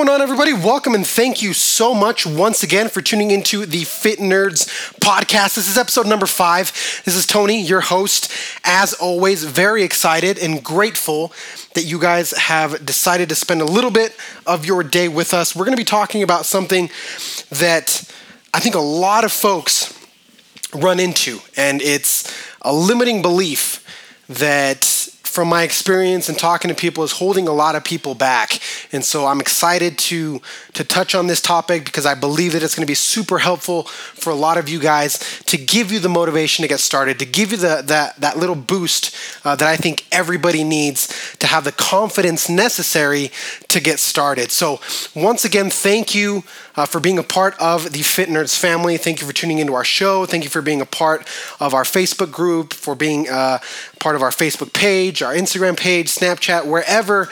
Going on, everybody? Welcome and thank you so much once again for tuning into the Fit Nerds podcast. This is episode number five. This is Tony, your host. As always, very excited and grateful that you guys have decided to spend a little bit of your day with us. We're going to be talking about something that I think a lot of folks run into, and it's a limiting belief that from my experience and talking to people is holding a lot of people back. And so I'm excited to to touch on this topic because I believe that it's going to be super helpful for a lot of you guys to give you the motivation to get started, to give you the that that little boost uh, that I think everybody needs to have the confidence necessary to get started. So once again, thank you uh, for being a part of the Fit Nerds family. Thank you for tuning into our show. Thank you for being a part of our Facebook group, for being uh, part of our Facebook page, our Instagram page, Snapchat, wherever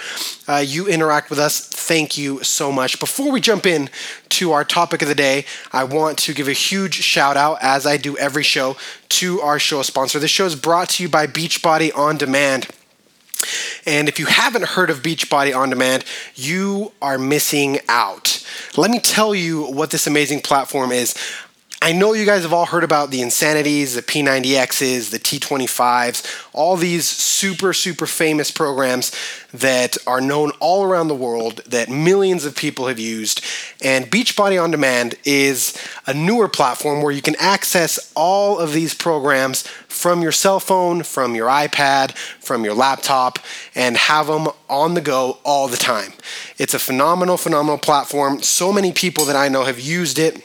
uh, you interact with us. Thank you so much. Before we jump in to our topic of the day, I want to give a huge shout out, as I do every show, to our show sponsor. This show is brought to you by Beachbody On Demand. And if you haven't heard of Beachbody On Demand, you are missing out. Let me tell you what this amazing platform is. I know you guys have all heard about the Insanities, the P90Xs, the T25s, all these super, super famous programs that are known all around the world that millions of people have used. And Beachbody On Demand is a newer platform where you can access all of these programs from your cell phone, from your iPad, from your laptop, and have them on the go all the time. It's a phenomenal, phenomenal platform. So many people that I know have used it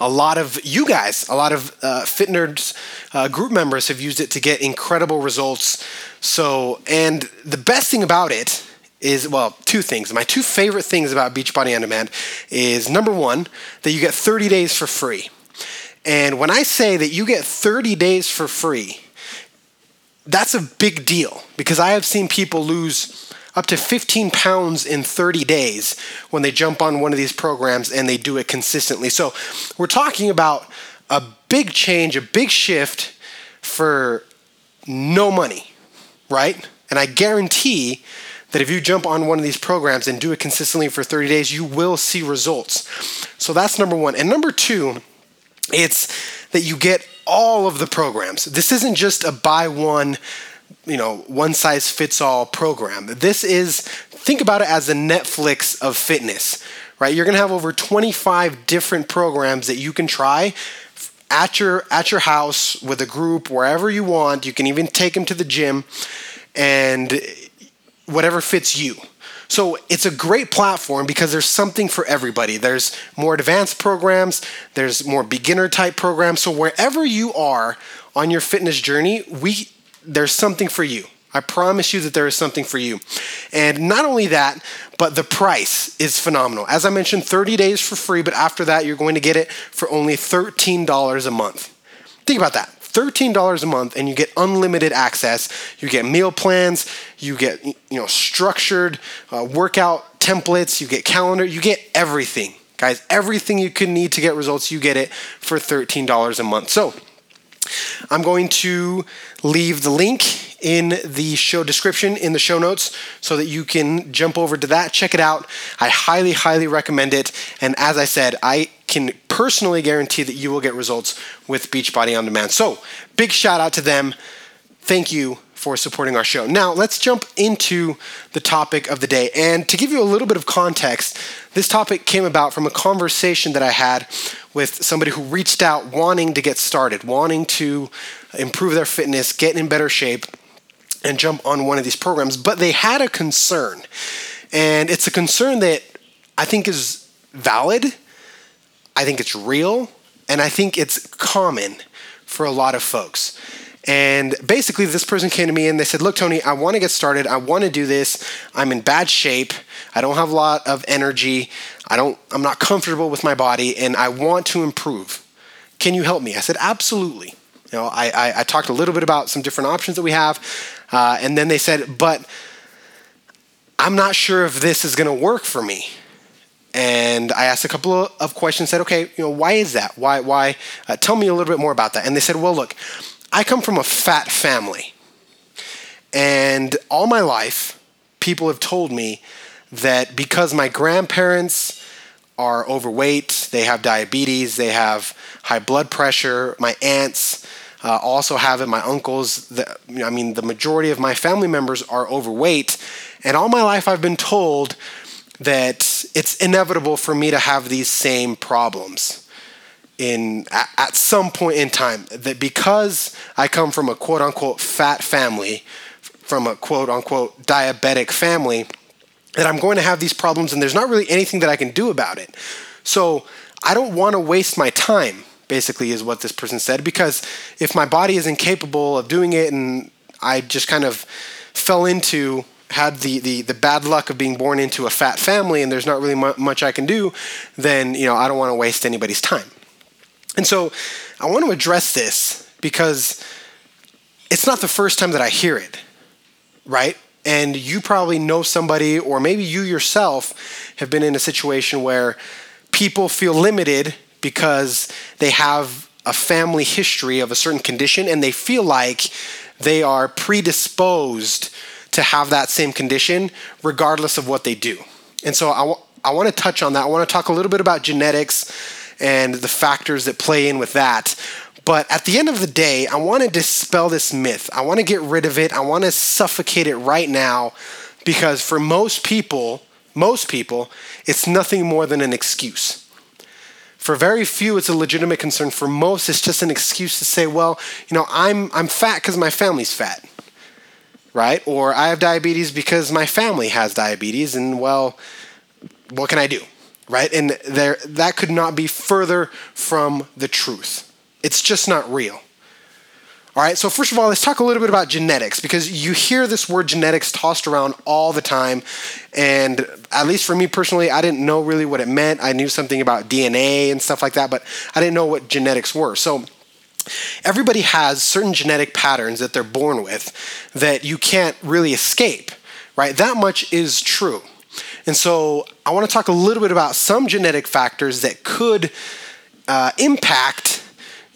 a lot of you guys, a lot of uh, Fit Nerds uh, group members have used it to get incredible results. So, and the best thing about it is well, two things. My two favorite things about Beachbody On Demand is number one, that you get 30 days for free. And when I say that you get 30 days for free, that's a big deal because I have seen people lose up to 15 pounds in 30 days when they jump on one of these programs and they do it consistently. So we're talking about a big change, a big shift for no money, right? And I guarantee that if you jump on one of these programs and do it consistently for 30 days, you will see results. So that's number one. And number two, it's that you get all of the programs. This isn't just a buy one you know one size fits all program this is think about it as the netflix of fitness right you're going to have over 25 different programs that you can try at your at your house with a group wherever you want you can even take them to the gym and whatever fits you so it's a great platform because there's something for everybody. There's more advanced programs, there's more beginner type programs. So wherever you are on your fitness journey, we there's something for you. I promise you that there is something for you. And not only that, but the price is phenomenal. As I mentioned, 30 days for free, but after that, you're going to get it for only $13 a month. Think about that. $13 a month and you get unlimited access. You get meal plans, you get you know structured uh, workout templates, you get calendar, you get everything. Guys, everything you could need to get results, you get it for $13 a month. So, I'm going to leave the link in the show description in the show notes so that you can jump over to that, check it out. I highly, highly recommend it. And as I said, I can personally guarantee that you will get results with Beachbody On Demand. So, big shout out to them. Thank you for supporting our show. Now, let's jump into the topic of the day. And to give you a little bit of context, this topic came about from a conversation that I had with somebody who reached out wanting to get started, wanting to improve their fitness, get in better shape, and jump on one of these programs. But they had a concern. And it's a concern that I think is valid, I think it's real, and I think it's common for a lot of folks. And basically, this person came to me and they said, Look, Tony, I want to get started. I want to do this. I'm in bad shape. I don't have a lot of energy. I don't, I'm not comfortable with my body and I want to improve. Can you help me? I said, Absolutely. You know, I, I, I talked a little bit about some different options that we have. Uh, and then they said, But I'm not sure if this is going to work for me. And I asked a couple of questions. Said, okay, you know, why is that? Why? Why? Uh, tell me a little bit more about that. And they said, well, look, I come from a fat family. And all my life, people have told me that because my grandparents are overweight, they have diabetes, they have high blood pressure, my aunts uh, also have it, my uncles, the, I mean, the majority of my family members are overweight. And all my life I've been told that it's inevitable for me to have these same problems in at, some point in time that because I come from a quote unquote fat family from a quote unquote diabetic family that I'm going to have these problems and there's not really anything that I can do about it. So I don't want to waste my time, basically, is what this person said, because if my body is incapable of doing it and I just kind of fell into had the, the, the bad luck of being born into a fat family and there's not really mu- much I can do, then you know I don't want to waste anybody's time. And so I want to address this because it's not the first time that I hear it, right? And you probably know somebody, or maybe you yourself have been in a situation where people feel limited because they have a family history of a certain condition and they feel like they are predisposed to have that same condition regardless of what they do. And so I, w- I want to touch on that. I want to talk a little bit about genetics and the factors that play in with that. But at the end of the day, I want to dispel this myth. I want to get rid of it. I want to suffocate it right now because for most people, most people, it's nothing more than an excuse. For very few, it's a legitimate concern. For most, it's just an excuse to say, well, you know, I'm, I'm fat because my family's fat, right? Or I have diabetes because my family has diabetes, and well, what can I do, right? And there, that could not be further from the truth. It's just not real. All right, so first of all, let's talk a little bit about genetics because you hear this word genetics tossed around all the time. And at least for me personally, I didn't know really what it meant. I knew something about DNA and stuff like that, but I didn't know what genetics were. So everybody has certain genetic patterns that they're born with that you can't really escape, right? That much is true. And so I want to talk a little bit about some genetic factors that could uh, impact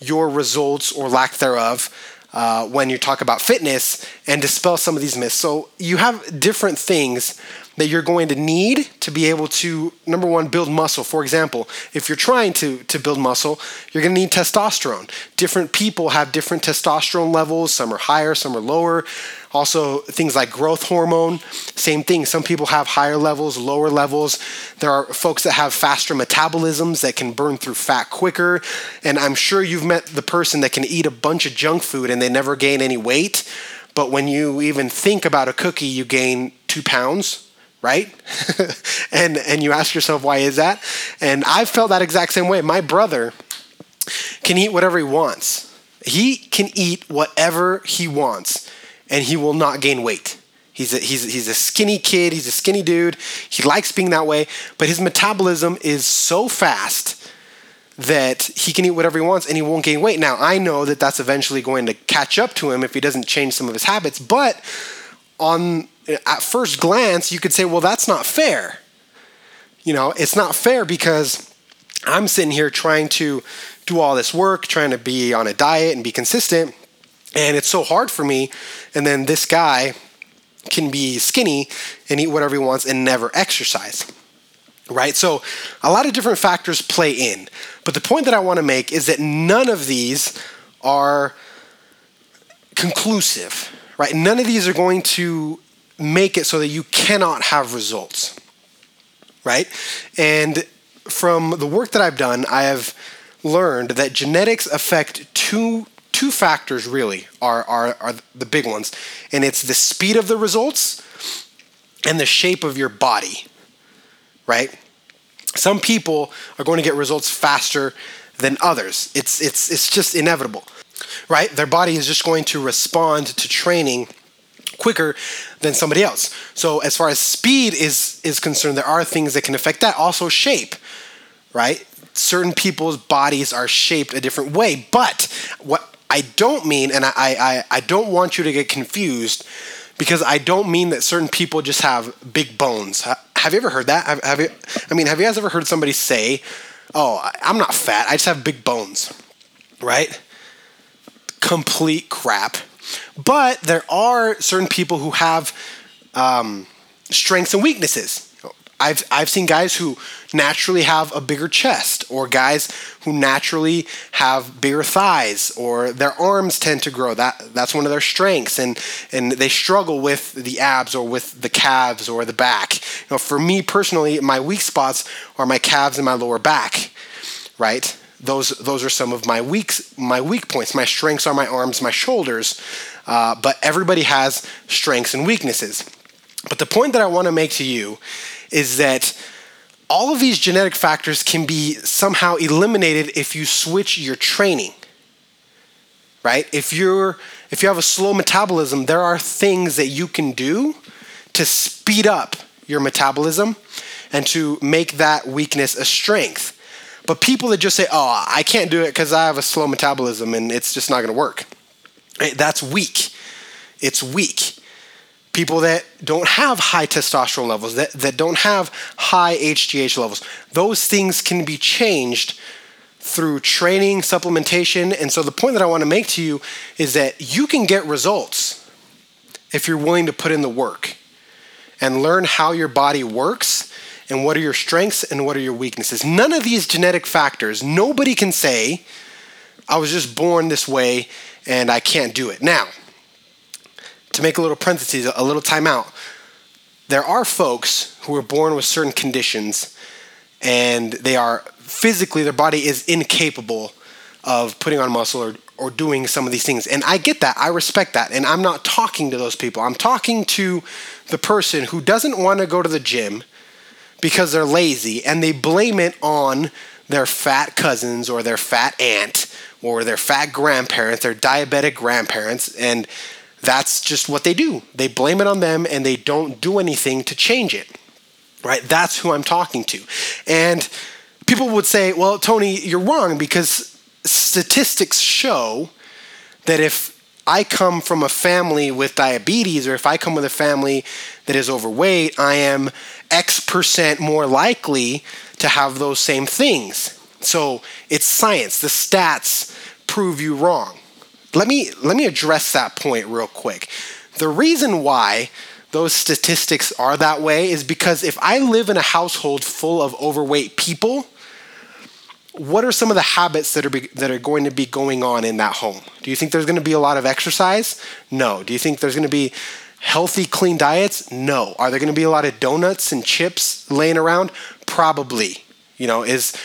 your results or lack thereof uh, when you talk about fitness and dispel some of these myths. So you have different things that you're going to need to be able to number one build muscle. For example if you're trying to to build muscle you're going to need testosterone. Different people have different testosterone levels. Some are higher some are lower. Also things like growth hormone same thing. Some people have higher levels lower levels. There are folks that have faster metabolisms that can burn through fat quicker. And i'm sure you've met the person that can eat a bunch of junk food and they never gain any weight. But when you even think about a cookie you gain two pounds right? and and you ask yourself why is that? And I've felt that exact same way. My brother can eat whatever he wants. He can eat whatever he wants and he will not gain weight. He's a, he's, he's a skinny kid, he's a skinny dude. He likes being that way, but his metabolism is so fast that he can eat whatever he wants and he won't gain weight. Now, I know that that's eventually going to catch up to him if he doesn't change some of his habits, but on at first glance, you could say, well, that's not fair. You know, it's not fair because I'm sitting here trying to do all this work, trying to be on a diet and be consistent, and it's so hard for me. And then this guy can be skinny and eat whatever he wants and never exercise. Right? So, a lot of different factors play in. But the point that I want to make is that none of these are conclusive, right? None of these are going to make it so that you cannot have results, right? And from the work that I've done, I have learned that genetics affect two two factors really are, are, are the big ones. And it's the speed of the results and the shape of your body right? Some people are going to get results faster than others. It's it's it's just inevitable right? Their body is just going to respond to training quicker than somebody else. So as far as speed is is concerned, there are things that can affect that. Also shape, right? Certain people's bodies are shaped a different way. But what I don't mean, and I I, I don't want you to get confused, because I don't mean that certain people just have big bones. Have you ever heard that? Have, have you? I mean, have you guys ever heard somebody say, "Oh, I'm not fat. I just have big bones," right? Complete crap but there are certain people who have um, strengths and weaknesses. I've, I've seen guys who naturally have a bigger chest, or guys who naturally have bigger thighs, or their arms tend to grow. That, that's one of their strengths, and, and they struggle with the abs or with the calves or the back. You know, for me personally, my weak spots are my calves and my lower back, right? Those, those are some of my weak, my weak points. My strengths are my arms, my shoulders, uh, but everybody has strengths and weaknesses. But the point that I want to make to you is that all of these genetic factors can be somehow eliminated if you switch your training. Right? If you're if you have a slow metabolism, there are things that you can do to speed up your metabolism and to make that weakness a strength. But people that just say, "Oh, I can't do it because I have a slow metabolism and it's just not going to work," that's weak. It's weak people that don't have high testosterone levels, that, that don't have high HGH levels. Those things can be changed through training, supplementation. And so the point that I want to make to you is that you can get results if you're willing to put in the work and learn how your body works and what are your strengths and what are your weaknesses. None of these genetic factors, nobody can say, I was just born this way and I can't do it. Now, to make a little parenthesis, a little timeout, there are folks who are born with certain conditions and they are physically, their body is incapable of putting on muscle or, or doing some of these things. And I get that. I respect that. And I'm not talking to those people. I'm talking to the person who doesn't want to go to the gym because they're lazy and they blame it on their fat cousins or their fat aunt or their fat grandparents, their diabetic grandparents. And that's just what they do. They blame it on them and they don't do anything to change it. Right? That's who I'm talking to. And people would say, well, Tony, you're wrong because statistics show that if I come from a family with diabetes or if I come with a family that is overweight, I am X percent more likely to have those same things. So it's science. The stats prove you wrong. Let me let me address that point real quick. The reason why those statistics are that way is because if I live in a household full of overweight people, what are some of the habits that are be, that are going to be going on in that home? Do you think there's going to be a lot of exercise? No. Do you think there's going to be healthy, clean diets? No. Are there going to be a lot of donuts and chips laying around? Probably. You know, is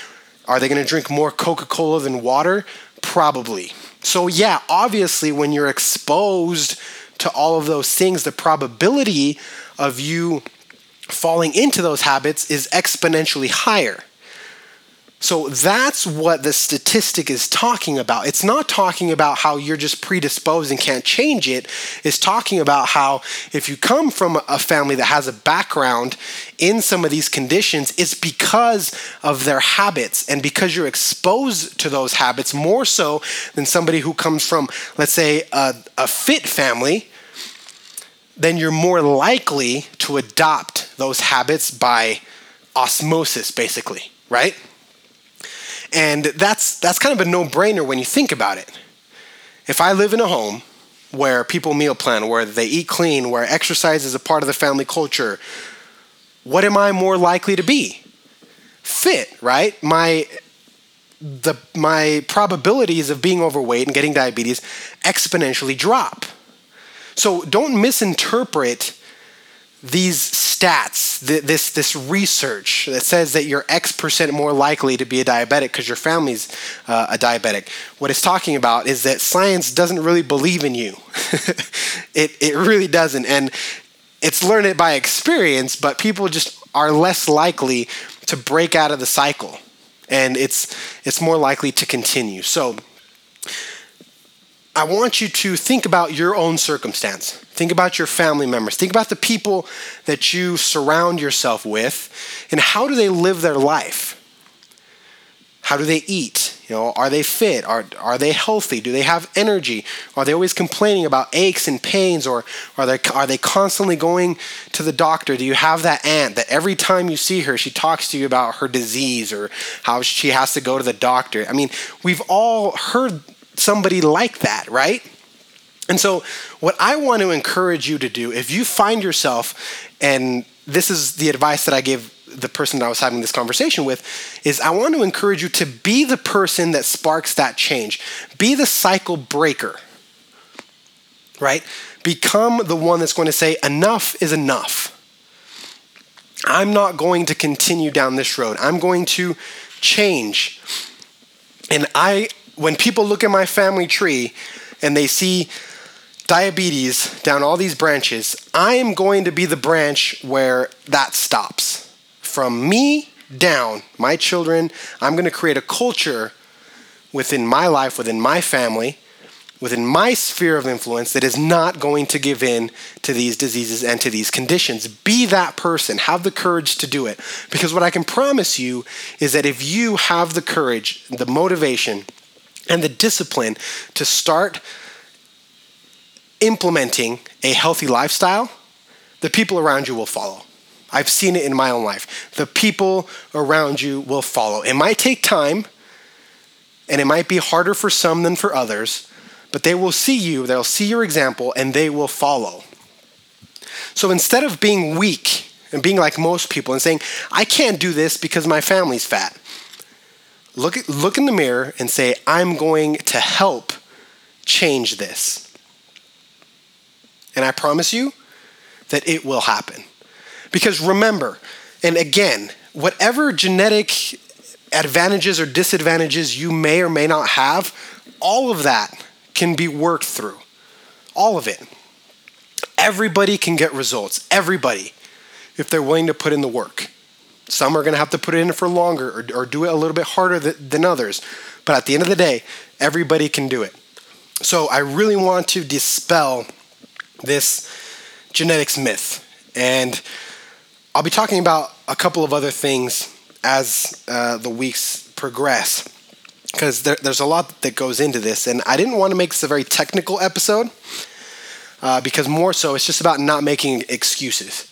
are they going to drink more Coca-Cola than water? Probably. So, yeah, obviously, when you're exposed to all of those things, the probability of you falling into those habits is exponentially higher. So that's what the statistic is talking about. It's not talking about how you're just predisposed and can't change it. It's talking about how if you come from a family that has a background in some of these conditions, it's because of their habits and because you're exposed to those habits more so than somebody who comes from, let's say, a, a fit family then you're more likely to adopt those habits by osmosis, basically, right? And that's, that's kind of a no brainer when you think about it. If I live in a home where people meal plan, where they eat clean, where exercise is a part of the family culture, what am I more likely to be? Fit, right? My the my probabilities of being overweight and getting diabetes exponentially drop. So don't misinterpret these stats, this this research that says that you're X percent more likely to be a diabetic because your family's uh, a diabetic. What it's talking about is that science doesn't really believe in you. it it really doesn't, and it's learned it by experience. But people just are less likely to break out of the cycle, and it's it's more likely to continue. So I want you to think about your own circumstance. Think about your family members. Think about the people that you surround yourself with and how do they live their life? How do they eat? You know, are they fit? Are, are they healthy? Do they have energy? Are they always complaining about aches and pains or are they, are they constantly going to the doctor? Do you have that aunt that every time you see her, she talks to you about her disease or how she has to go to the doctor? I mean, we've all heard somebody like that, right? And so, what I want to encourage you to do, if you find yourself, and this is the advice that I give the person that I was having this conversation with is I want to encourage you to be the person that sparks that change. Be the cycle breaker. Right? Become the one that's going to say enough is enough. I'm not going to continue down this road. I'm going to change. And I when people look at my family tree and they see diabetes down all these branches, I am going to be the branch where that stops. From me down, my children, I'm going to create a culture within my life, within my family, within my sphere of influence that is not going to give in to these diseases and to these conditions. Be that person. Have the courage to do it. Because what I can promise you is that if you have the courage, the motivation, and the discipline to start implementing a healthy lifestyle, the people around you will follow. I've seen it in my own life. The people around you will follow. It might take time, and it might be harder for some than for others, but they will see you, they'll see your example, and they will follow. So instead of being weak and being like most people and saying, I can't do this because my family's fat, look, look in the mirror and say, I'm going to help change this. And I promise you that it will happen. Because remember, and again, whatever genetic advantages or disadvantages you may or may not have, all of that can be worked through. All of it. Everybody can get results. Everybody, if they're willing to put in the work. Some are going to have to put it in for longer or, or do it a little bit harder th- than others. But at the end of the day, everybody can do it. So I really want to dispel this genetics myth. And I'll be talking about a couple of other things as uh, the weeks progress because there, there's a lot that goes into this. And I didn't want to make this a very technical episode uh, because more so it's just about not making excuses,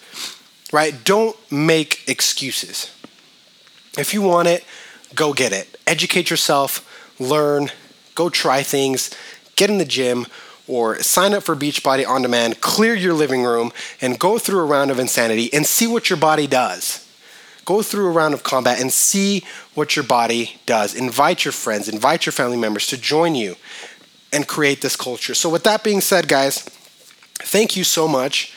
right? Don't make excuses. If you want it, go get it. Educate yourself, learn, go try things, get in the gym, or sign up for Beachbody on demand, clear your living room, and go through a round of insanity and see what your body does. Go through a round of combat and see what your body does. Invite your friends, invite your family members to join you and create this culture. So, with that being said, guys, thank you so much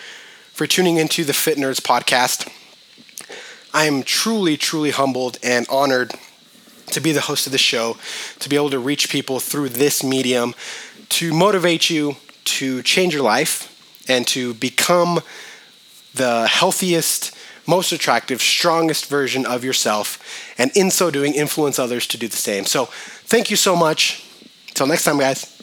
for tuning into the Fit Nerds podcast. I am truly, truly humbled and honored to be the host of the show, to be able to reach people through this medium to motivate you to change your life and to become the healthiest, most attractive, strongest version of yourself, and in so doing, influence others to do the same. So, thank you so much. Until next time, guys.